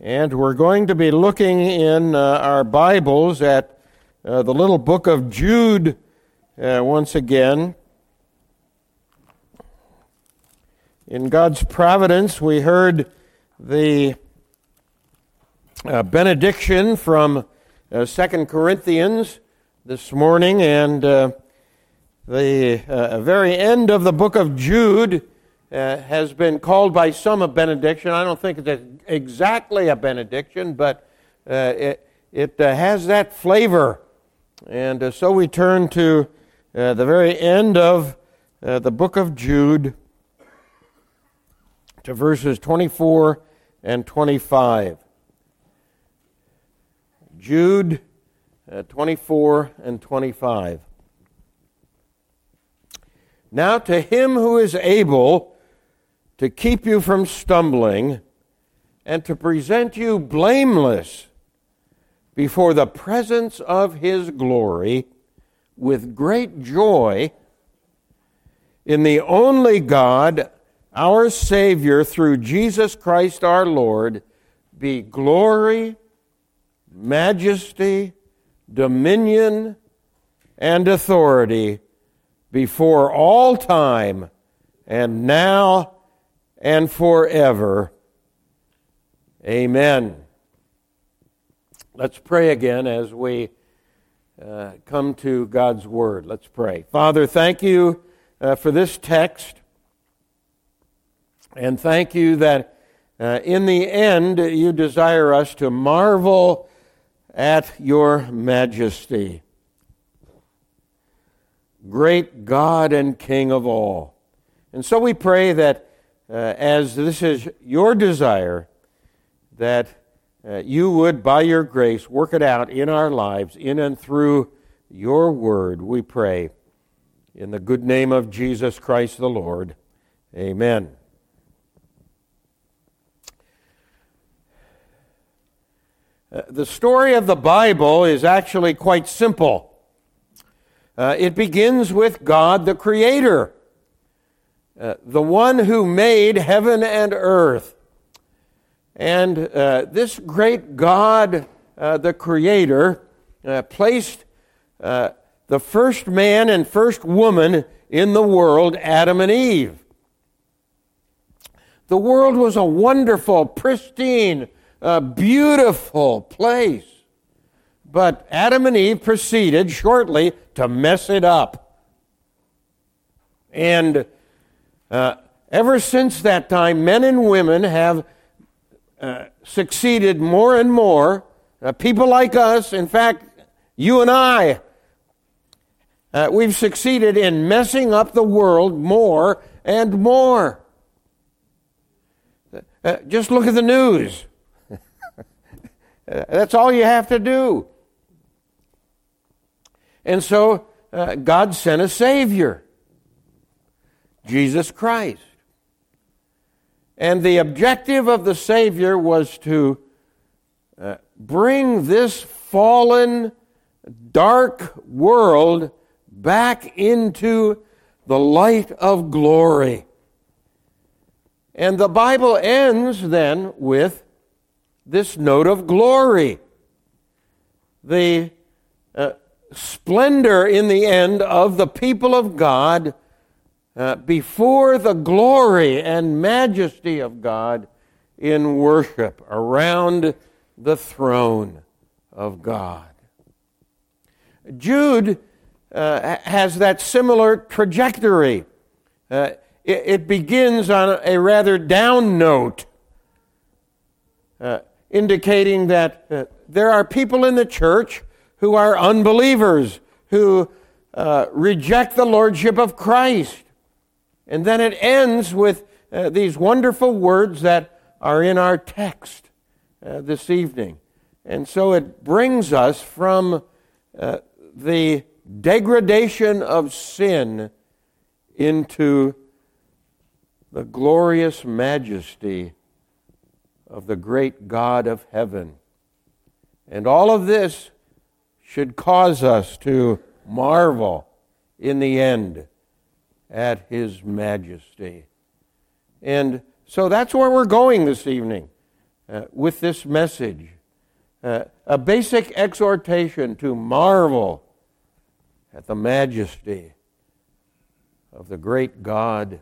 And we're going to be looking in uh, our Bibles at uh, the little book of Jude uh, once again. In God's providence, we heard the uh, benediction from uh, Second Corinthians this morning, and uh, the very end of the book of Jude uh, has been called by some a benediction. I don't think it's exactly a benediction, but uh, it, it uh, has that flavor. And uh, so we turn to the very end of the book of Jude to verses 24 and 25. Jude uh, 24 and 25. Now, to him who is able to keep you from stumbling and to present you blameless before the presence of his glory with great joy in the only God, our Savior, through Jesus Christ our Lord, be glory, majesty, dominion, and authority before all time and now and forever. Amen. Let's pray again as we uh, come to God's Word. Let's pray. Father, thank you uh, for this text, and thank you that uh, in the end you desire us to marvel at your majesty great God and King of all. And so we pray that uh, as this is your desire, that uh, you would, by your grace, work it out in our lives, in and through your word, we pray. In the good name of Jesus Christ the Lord. Amen. Uh, the story of the Bible is actually quite simple. Uh, it begins with God the Creator, uh, the one who made heaven and earth. And uh, this great God, uh, the Creator, uh, placed uh, the first man and first woman in the world, Adam and Eve. The world was a wonderful, pristine, beautiful place. But Adam and Eve proceeded shortly to mess it up. And uh, ever since that time, men and women have uh, succeeded more and more. Uh, people like us, in fact, you and I, uh, we've succeeded in messing up the world more and more. Uh, just look at the news. That's all you have to do. And so God sent a Savior, Jesus Christ. And the objective of the Savior was to uh, bring this fallen, dark world back into the light of glory. And the Bible ends then with this note of glory. The uh, splendor in the end of the people of God uh, before the glory and majesty of God in worship around the throne of God. Jude uh, has that similar trajectory. Uh, it, it, begins on a rather down note, uh, indicating that uh, there are people in the church who are unbelievers, who uh, reject the lordship of Christ. And then it ends with uh, these wonderful words that are in our text uh, this evening. And so it brings us from uh, the degradation of sin into the glorious majesty of the great God of heaven. And all of this should cause us to marvel in the end at His majesty. And so that's where we're going this evening. uh, with this message uh, a basic exhortation to marvel at the majesty of the great God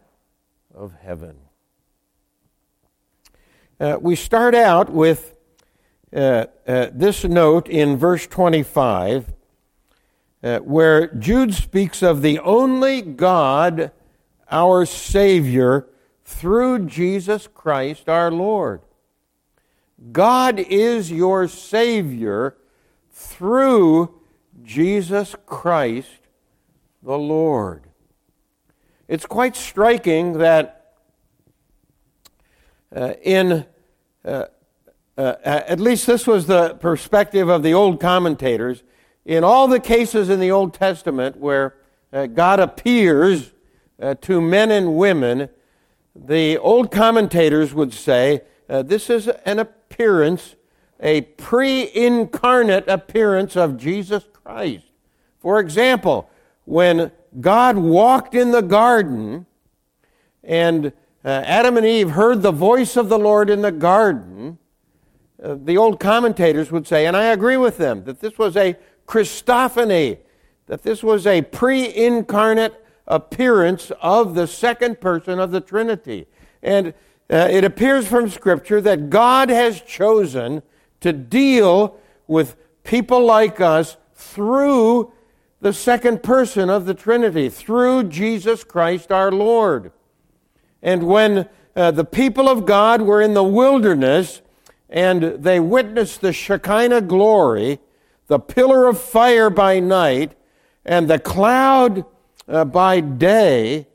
of heaven. Uh, we start out with uh, uh, this note in verse 25, uh, where Jude speaks of the only God, our Savior, through Jesus Christ our Lord. God is your Savior through Jesus Christ the Lord. It's quite striking that uh, in, uh, uh, at least this was the perspective of the old commentators, in all the cases in the Old Testament where uh, God appears uh, to men and women, the old commentators would say uh, this is an appearance, a pre incarnate appearance of Jesus Christ. For example, when God walked in the garden and uh, Adam and Eve heard the voice of the Lord in the garden, uh, the old commentators would say, and I agree with them, that this was a Christophany, that this was a pre incarnate appearance of the second person of the Trinity. And uh, it appears from Scripture that God has chosen to deal with people like us through the second person of the Trinity, through Jesus Christ our Lord. And when uh, the people of God were in the wilderness and they witnessed the Shekinah glory, the pillar of fire by night, and the cloud uh, by day,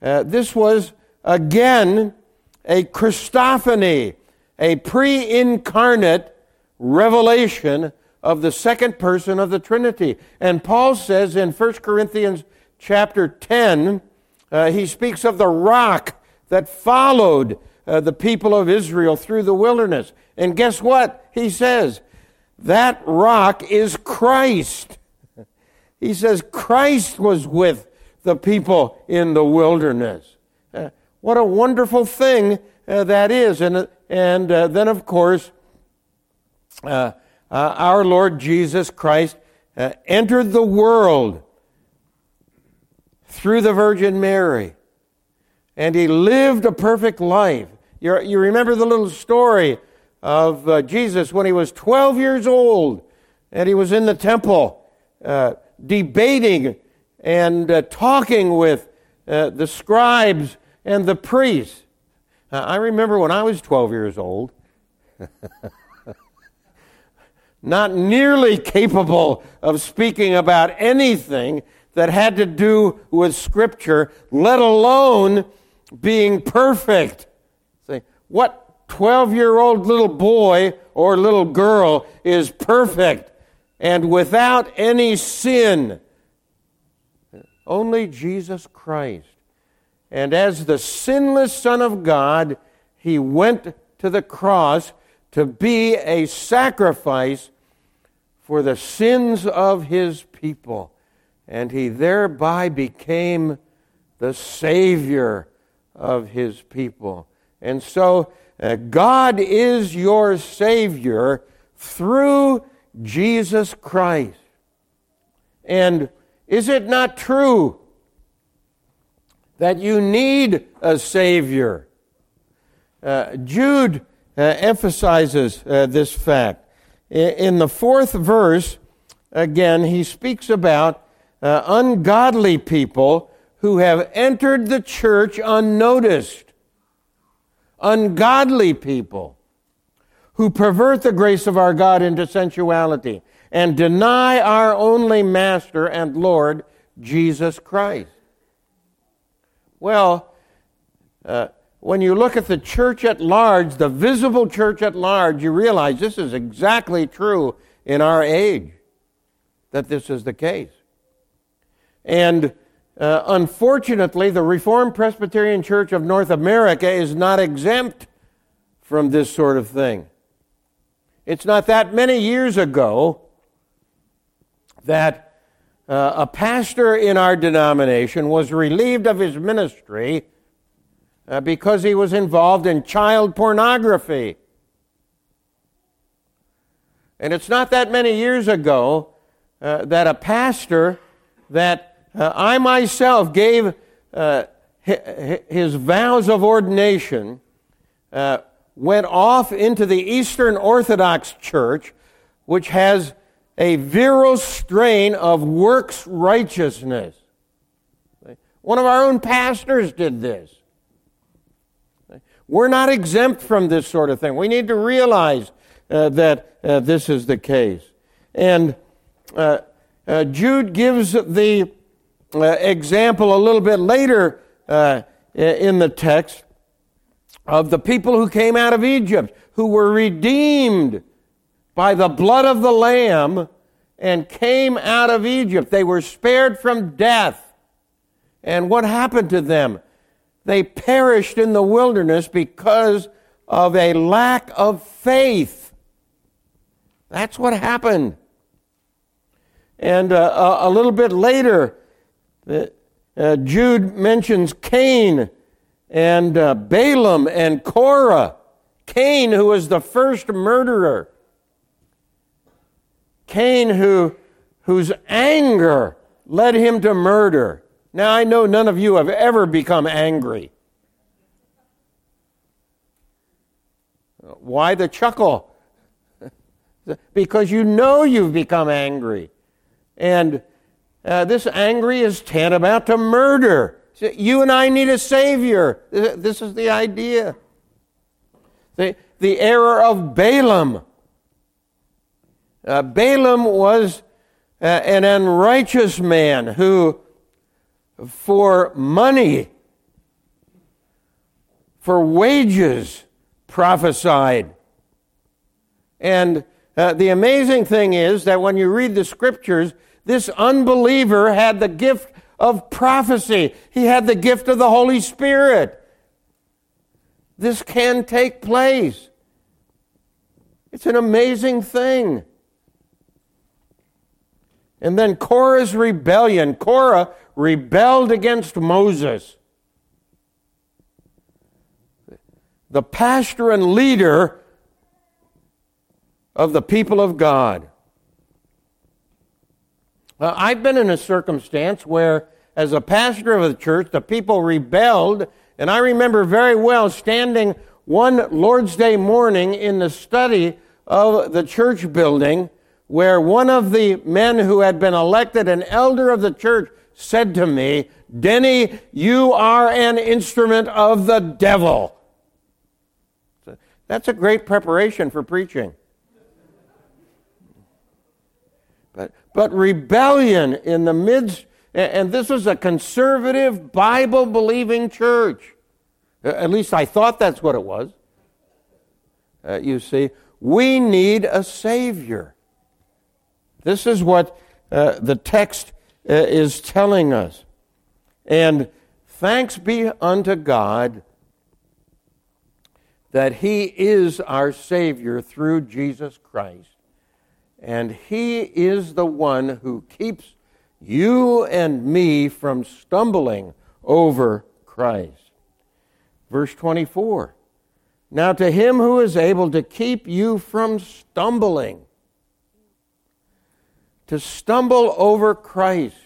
uh, this was again a Christophany, a pre incarnate revelation of the second person of the Trinity. And Paul says in 1 Corinthians chapter 10, uh, he speaks of the rock that followed uh, the people of Israel through the wilderness. And guess what? He says, that rock is Christ. He says Christ was with the people in the wilderness. Uh, what a wonderful thing uh, that is. And, and uh, then, of course, uh, uh, our Lord Jesus Christ uh, entered the world through the Virgin Mary. And he lived a perfect life. you you remember the little story of uh, Jesus when he was 12 years old and he was in the temple uh, debating and uh, talking with uh, the scribes and the priests. I remember when I was 12 years old. not nearly capable of speaking about anything that had to do with Scripture, let alone being perfect. Say, what 12 year old little boy or little girl is perfect and without any sin? Only Jesus Christ. And as the sinless Son of God, he went to the cross to be a sacrifice for the sins of his people. And he thereby became the Savior of his people. And so, God is your Savior through Jesus Christ. And is it not true that you need a Savior? Uh, Jude uh, emphasizes uh, this fact. In the fourth verse, again, he speaks about uh, ungodly people who have entered the church unnoticed. Ungodly people who pervert the grace of our God into sensuality and deny our only Master and Lord, Jesus Christ. Well, uh, when you look at the church at large, the visible church at large, you realize this is exactly true in our age, that this is the case. And uh, unfortunately, the Reformed Presbyterian Church of North America is not exempt from this sort of thing. It's not that many years ago that uh, a pastor in our denomination was relieved of his ministry uh, because he was involved in child pornography. And it's not that many years ago uh, that a pastor that uh, I myself gave uh, his vows of ordination uh, went off into the Eastern Orthodox Church, which has a virile strain of works righteousness. One of our own pastors did this. We're not exempt from this sort of thing. We need to realize uh, that uh, this is the case. And uh, uh Jude gives the uh, example a little bit later uh, in the text of the people who came out of Egypt, who were redeemed by the blood of the Lamb and came out of Egypt. They were spared from death. And what happened to them? They perished in the wilderness because of a lack of faith. That's what happened. And uh, a little bit later, uh, Jude mentions Cain and uh, Balaam and Korah. Cain, who was the first murderer. Cain, who, whose anger led him to murder. Now, I know none of you have ever become angry. Why the chuckle? because you know you've become angry. And uh, this angry is tantamount to murder. You and I need a Savior. This is the idea. The, the error of Balaam. Uh, Balaam was uh, an unrighteous man who, for money, for wages, prophesied. And uh, the amazing thing is that when you read the scriptures, this unbeliever had the gift of prophecy. He had the gift of the Holy Spirit. This can take place. It's an amazing thing. And then Korah's rebellion. Korah rebelled against Moses. The pastor and leader of the people of God. Uh, I've been in a circumstance where, as a pastor of the church, the people rebelled, and I remember very well standing one Lord's Day morning in the study of the church building where one of the men who had been elected an elder of the church said to me, Denny, you are an instrument of the devil. That's a great preparation for preaching. But rebellion in the midst, and this was a conservative, Bible believing church. At least I thought that's what it was. Uh, you see, we need a Savior. This is what uh, the text uh, is telling us. And thanks be unto God that He is our Savior through Jesus Christ. And He is the one who keeps you and me from stumbling over Christ. Verse 24. Now, to him who is able to keep you from stumbling, to stumble over Christ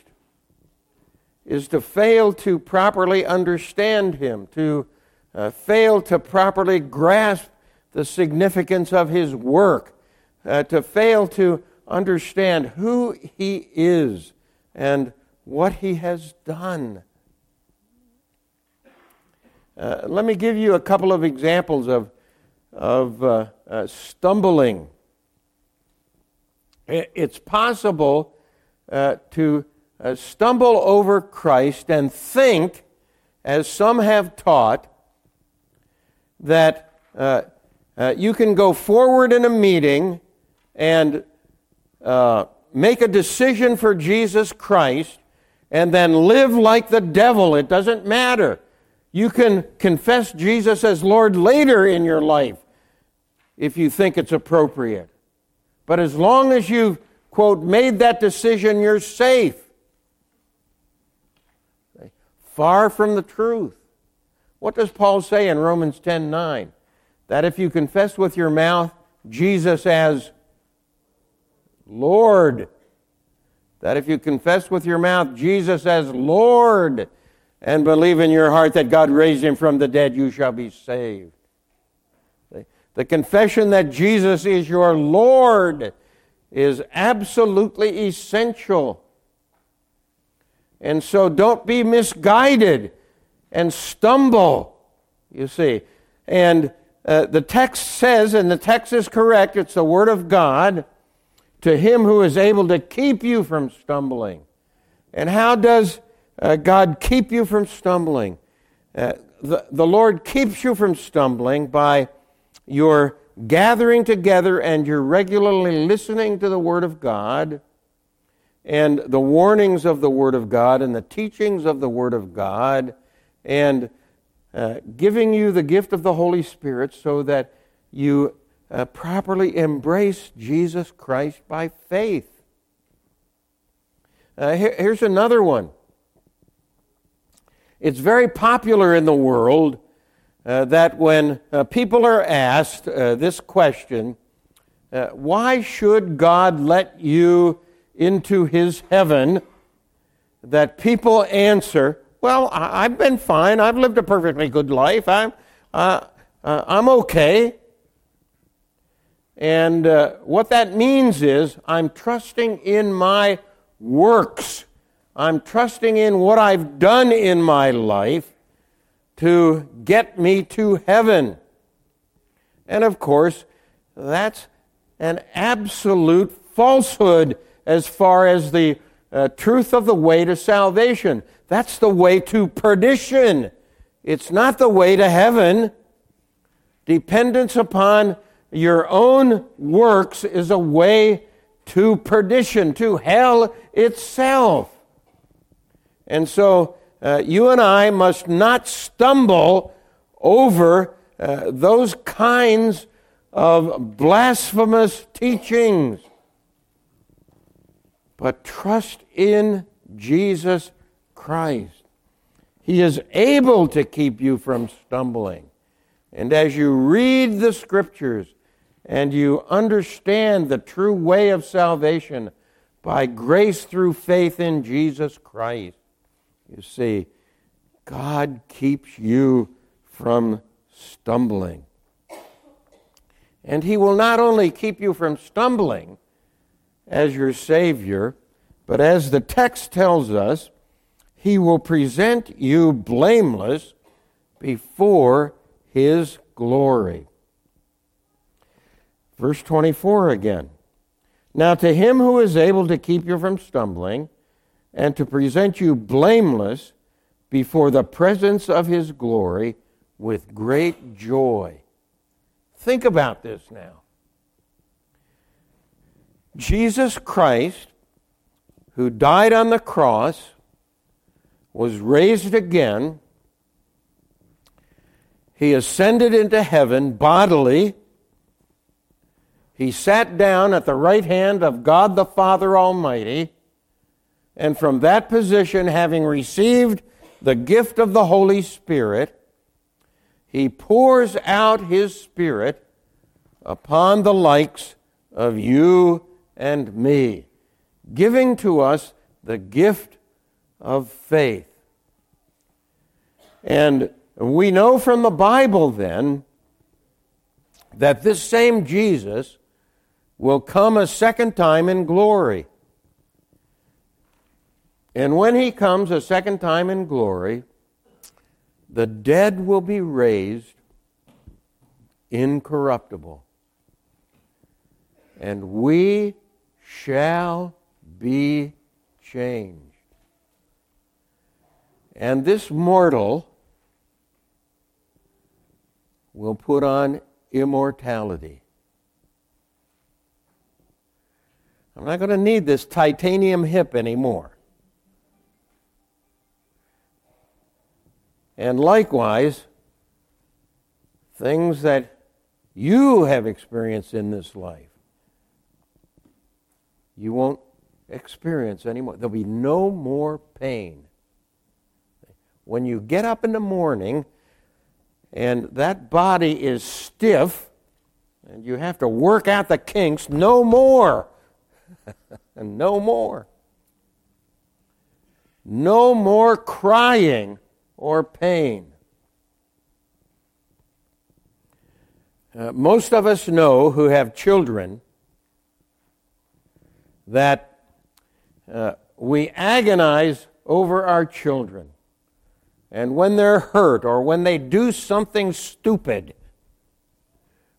is to fail to properly understand him, to uh, fail to properly grasp the significance of his work, uh, to fail to understand who he is and what he has done. Uh, let me give you a couple of examples of, of uh, uh, stumbling. It's possible uh, to uh, stumble over Christ and think, as some have taught, that uh, you can go forward in a meeting and uh, make a decision for Jesus Christ and then live like the devil. It doesn't matter. You can confess Jesus as Lord later in your life if you think it's appropriate. But as long as you've, quote, made that decision, you're safe. Far from the truth. What does Paul say in Romans 10 9? That if you confess with your mouth Jesus as Lord. That if you confess with your mouth Jesus as Lord and believe in your heart that God raised him from the dead, you shall be saved. The confession that Jesus is your Lord is absolutely essential. And so don't be misguided and stumble, you see. And uh, the text says, and the text is correct, it's the Word of God, to Him who is able to keep you from stumbling. And how does uh, God keep you from stumbling? Uh, the, the Lord keeps you from stumbling by your gathering together and you're regularly listening to the Word of God and the warnings of the Word of God and the teachings of the Word of God and uh, giving you the gift of the Holy Spirit so that you uh, properly embrace Jesus Christ by faith. Uh, here, here's another one. It's very popular in the world uh, that when uh, people are asked uh, this question, uh, why should God let you into his heaven? That people answer, well, I- have been fine. I've lived a perfectly good life. I'm, I'm okay. And what that means is, I'm trusting in my works. I'm trusting in what I've done in my life to get me to heaven. And of course, that's an absolute falsehood as far as the uh, truth of the way to salvation. That's the way to perdition. It's not the way to heaven. Dependence upon your own works is a way to perdition, to hell itself. And so uh, you and I must not stumble over uh, those kinds of blasphemous teachings, but trust in Jesus Christ. He is able to keep you from stumbling. And as you read the scriptures and you understand the true way of salvation by grace through faith in Jesus Christ, you see, God keeps you from stumbling. And He will not only keep you from stumbling as your Savior, but as the text tells us, He will present you blameless before His glory. Verse 24 again. Now, to Him who is able to keep you from stumbling, and to present you blameless before the presence of his glory with great joy. Think about this now. Jesus Christ, who died on the cross, was raised again. He ascended into heaven bodily. He sat down at the right hand of God the Father Almighty. And from that position, having received the gift of the Holy Spirit, he pours out his Spirit upon the likes of you and me, giving to us the gift of faith. And we know from the Bible then that this same Jesus will come a second time in glory. And when he comes a second time in glory, the dead will be raised incorruptible. And we shall be changed. And this mortal will put on immortality. I'm not going to need this titanium hip anymore. And likewise, things that you have experienced in this life, you won't experience anymore. There'll be no more pain. When you get up in the morning and that body is stiff and you have to work out the kinks, no more. and no more. No more crying or pain. Uh, most of us know who have children that uh, we agonize over our children. And when they're hurt or when they do something stupid,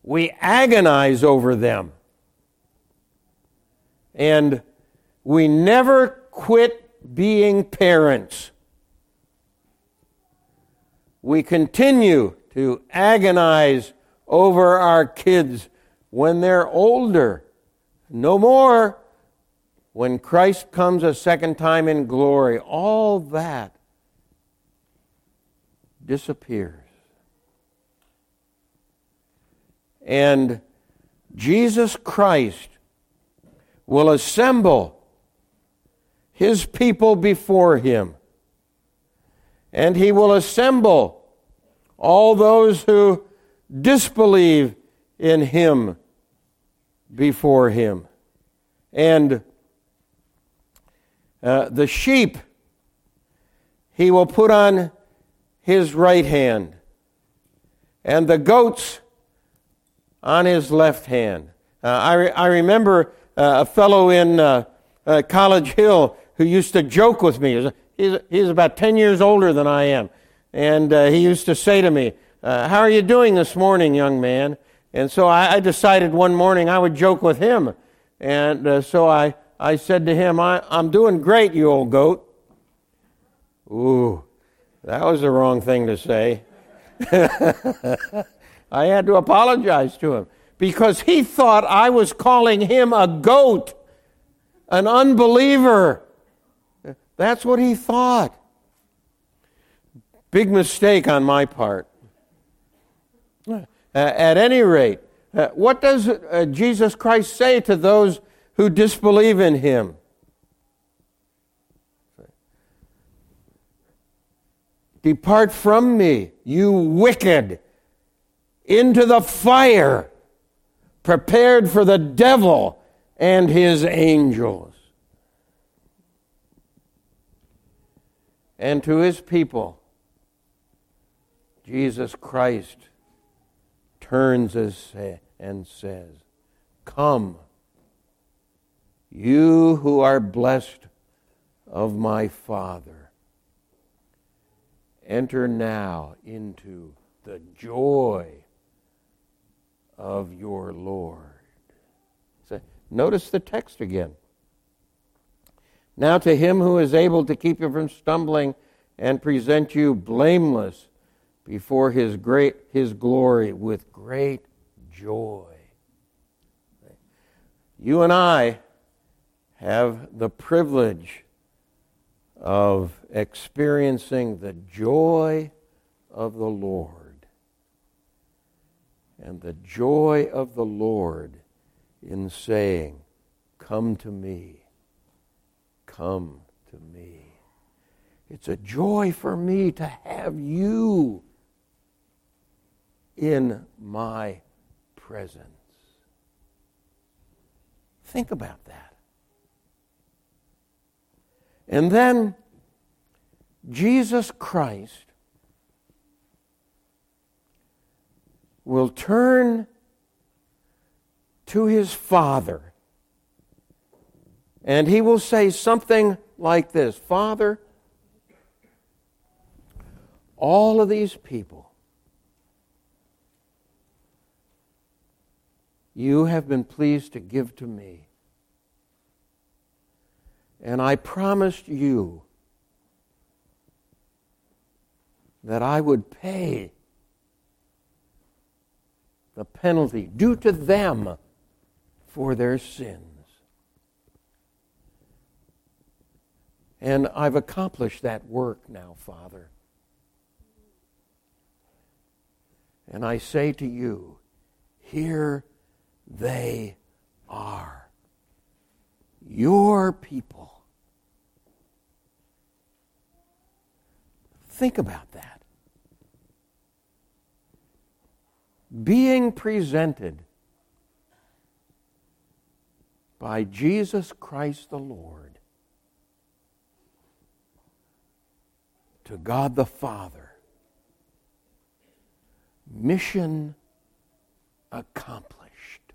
we agonize over them. And we never quit being parents. We continue to agonize over our kids when they're older. No more when Christ comes a second time in glory. All that disappears. And Jesus Christ will assemble his people before him. And he will assemble all those who disbelieve in him before him. And uh, the sheep he will put on his right hand, and the goats on his left hand. Uh, I, re- I remember a fellow in uh, uh, College Hill who used to joke with me. He's, he's about 10 years older than I am. And uh, he used to say to me, uh, How are you doing this morning, young man? And so I, I decided one morning I would joke with him. And uh, so I, I said to him, I, I'm doing great, you old goat. Ooh, that was the wrong thing to say. I had to apologize to him because he thought I was calling him a goat, an unbeliever. That's what he thought. Big mistake on my part. Uh, at any rate, uh, what does uh, Jesus Christ say to those who disbelieve in him? Depart from me, you wicked, into the fire prepared for the devil and his angels. And to his people, Jesus Christ turns and says, Come, you who are blessed of my Father, enter now into the joy of your Lord. So notice the text again. Now to him who is able to keep you from stumbling and present you blameless before his great his glory with great joy. You and I have the privilege of experiencing the joy of the Lord. And the joy of the Lord in saying, Come to me, come to me. It's a joy for me to have you in my presence. Think about that. And then Jesus Christ will turn to his Father and he will say something like this Father, all of these people you have been pleased to give to me. And I promised you that I would pay the penalty due to them for their sins. And I've accomplished that work now, Father. And I say to you, here they are your people. Think about that. Being presented by Jesus Christ the Lord to God the Father. Mission accomplished.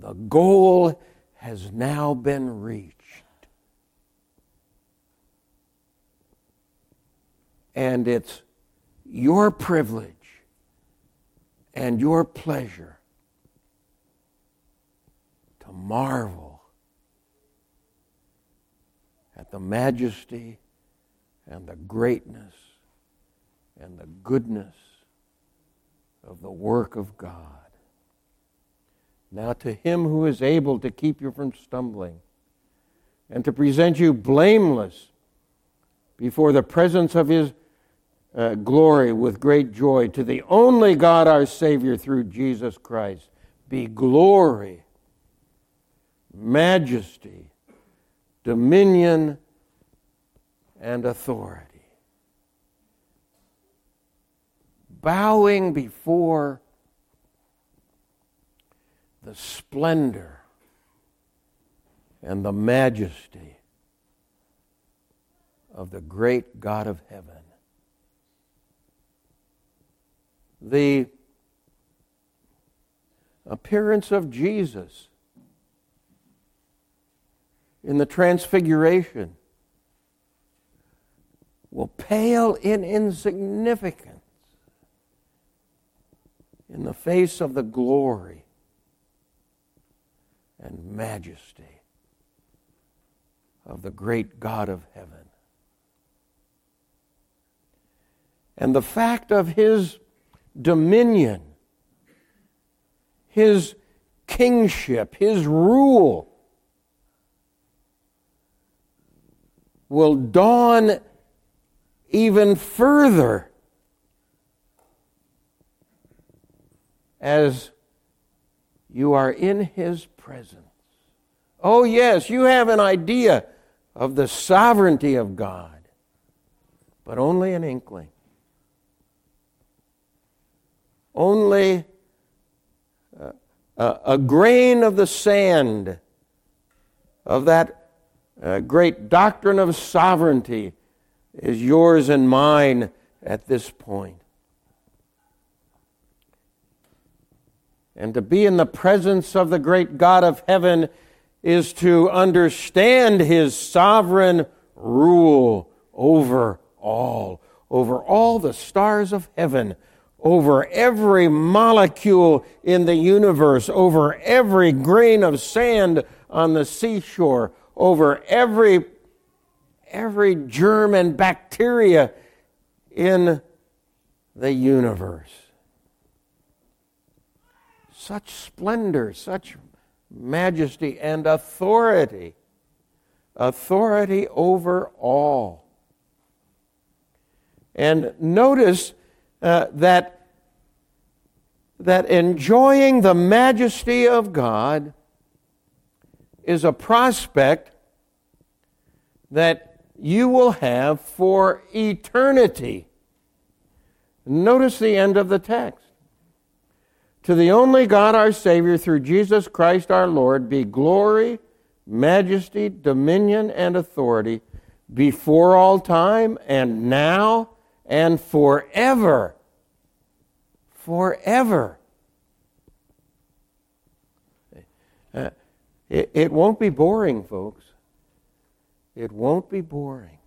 The goal has now been reached. And it's your privilege and your pleasure to marvel at the majesty and the greatness and the goodness of the work of God. Now, to him who is able to keep you from stumbling and to present you blameless before the presence of his uh, glory with great joy, to the only God our Savior through Jesus Christ, be glory, majesty, dominion, and authority. Bowing before the splendor and the majesty of the great God of heaven. The appearance of Jesus in the Transfiguration will pale in insignificance in the face of the glory and majesty of the great God of heaven. And the fact of his dominion, his kingship, his rule will dawn even further as you are in his presence. Oh, yes, you have an idea of the sovereignty of God, but only an inkling. Only uh, a, a grain of the sand of that uh, great doctrine of sovereignty is yours and mine at this point. And to be in the presence of the great God of heaven is to understand his sovereign rule over all, over all the stars of heaven, over every molecule in the universe, over every grain of sand on the seashore, over every, every germ and bacteria in the universe such splendor, such majesty and authority. Authority over all. And notice uh, that, that enjoying the majesty of God is a prospect that you will have for eternity. Notice the end of the text. To the only God our Savior, through Jesus Christ our Lord, be glory, majesty, dominion, and authority before all time and now and forever. Forever. Uh, it, it won't be boring, folks. It won't be boring.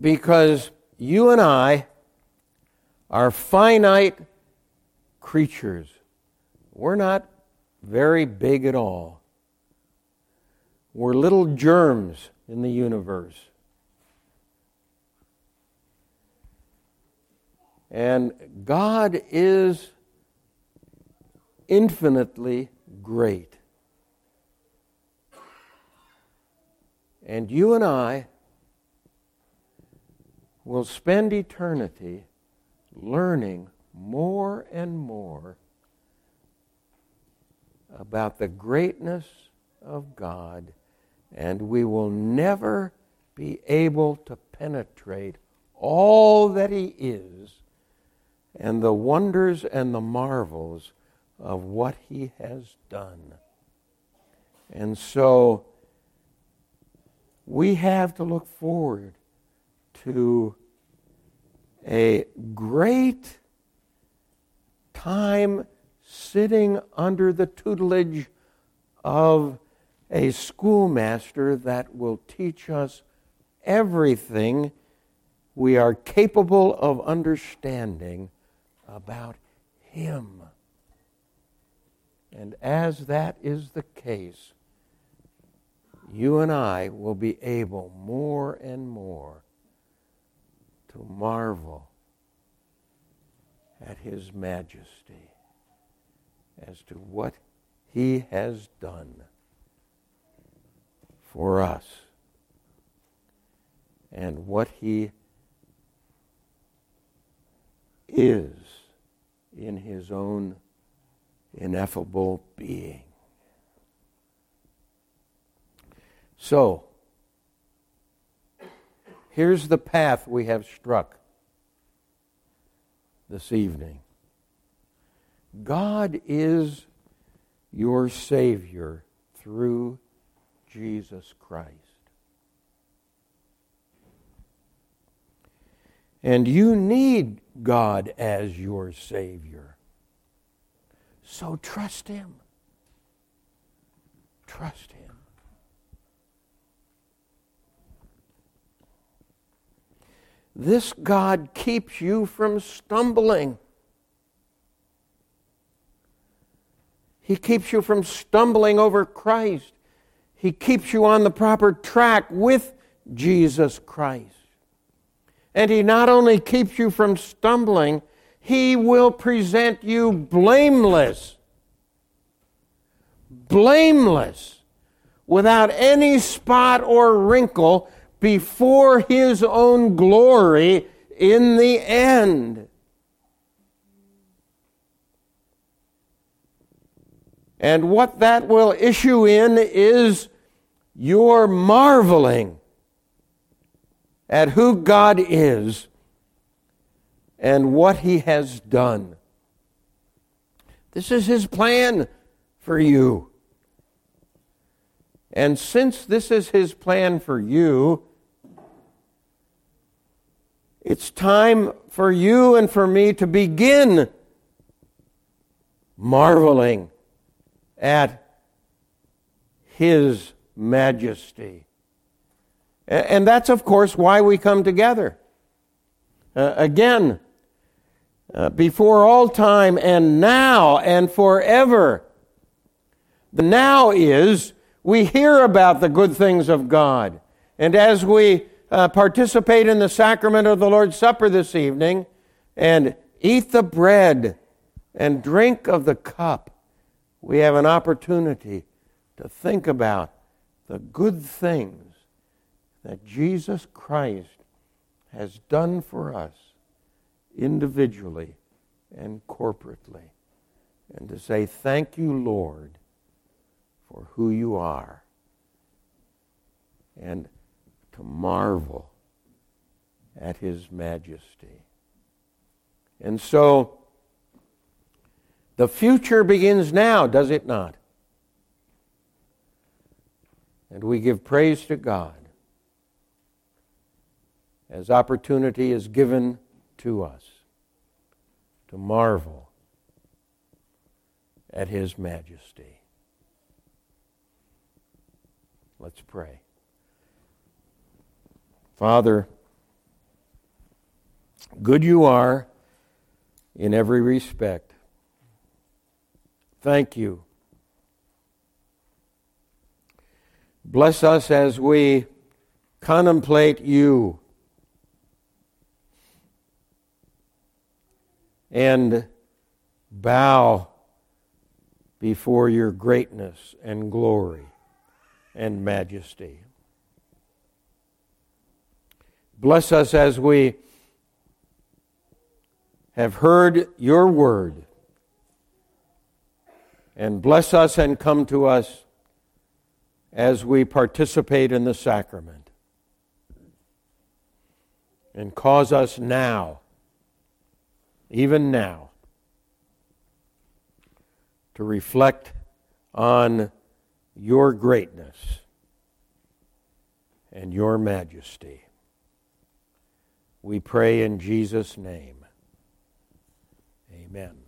Because you and I are finite creatures. We're not very big at all. We're little germs in the universe. And God is infinitely great. And you and I will spend eternity learning more and more about the greatness of God, and we will never be able to penetrate all that He is and the wonders and the marvels of what he has done. And so we have to look forward to a great time sitting under the tutelage of a schoolmaster that will teach us everything we are capable of understanding about Him. And as that is the case, you and I will be able more and more to marvel at His majesty as to what He has done for us and what He is in His own ineffable being. So, here's the path we have struck this evening God is your Savior through Jesus Christ. And you need God as your Savior. So trust Him. Trust Him. This God keeps you from stumbling. He keeps you from stumbling over Christ. He keeps you on the proper track with Jesus Christ. And He not only keeps you from stumbling, He will present you blameless. Blameless. Without any spot or wrinkle before His own glory in the end. And what that will issue in is your marveling at who God is and what He has done. This is His plan for you. And since this is His plan for you, it's time for you and for me to begin marveling at His majesty. And that's, of course, why we come together. Uh, again, uh, before all time and now and forever. The now is we hear about the good things of God. And as we uh, participate in the sacrament of the Lord's Supper this evening and eat the bread and drink of the cup, we have an opportunity to think about the good things that Jesus Christ has done for us individually and corporately. And to say, Thank you, Lord, for who you are. And to marvel at his majesty. And so, the future begins now, does it not? And we give praise to God as opportunity is given to us to marvel at His majesty. Let's pray. Father, good you are in every respect. Thank you. Bless us as we contemplate you and bow before your greatness and glory and majesty. Bless us as we have heard your word. And bless us and come to us as we participate in the sacrament. And cause us now even now, to reflect on your greatness and your majesty. We pray in Jesus' name. Amen.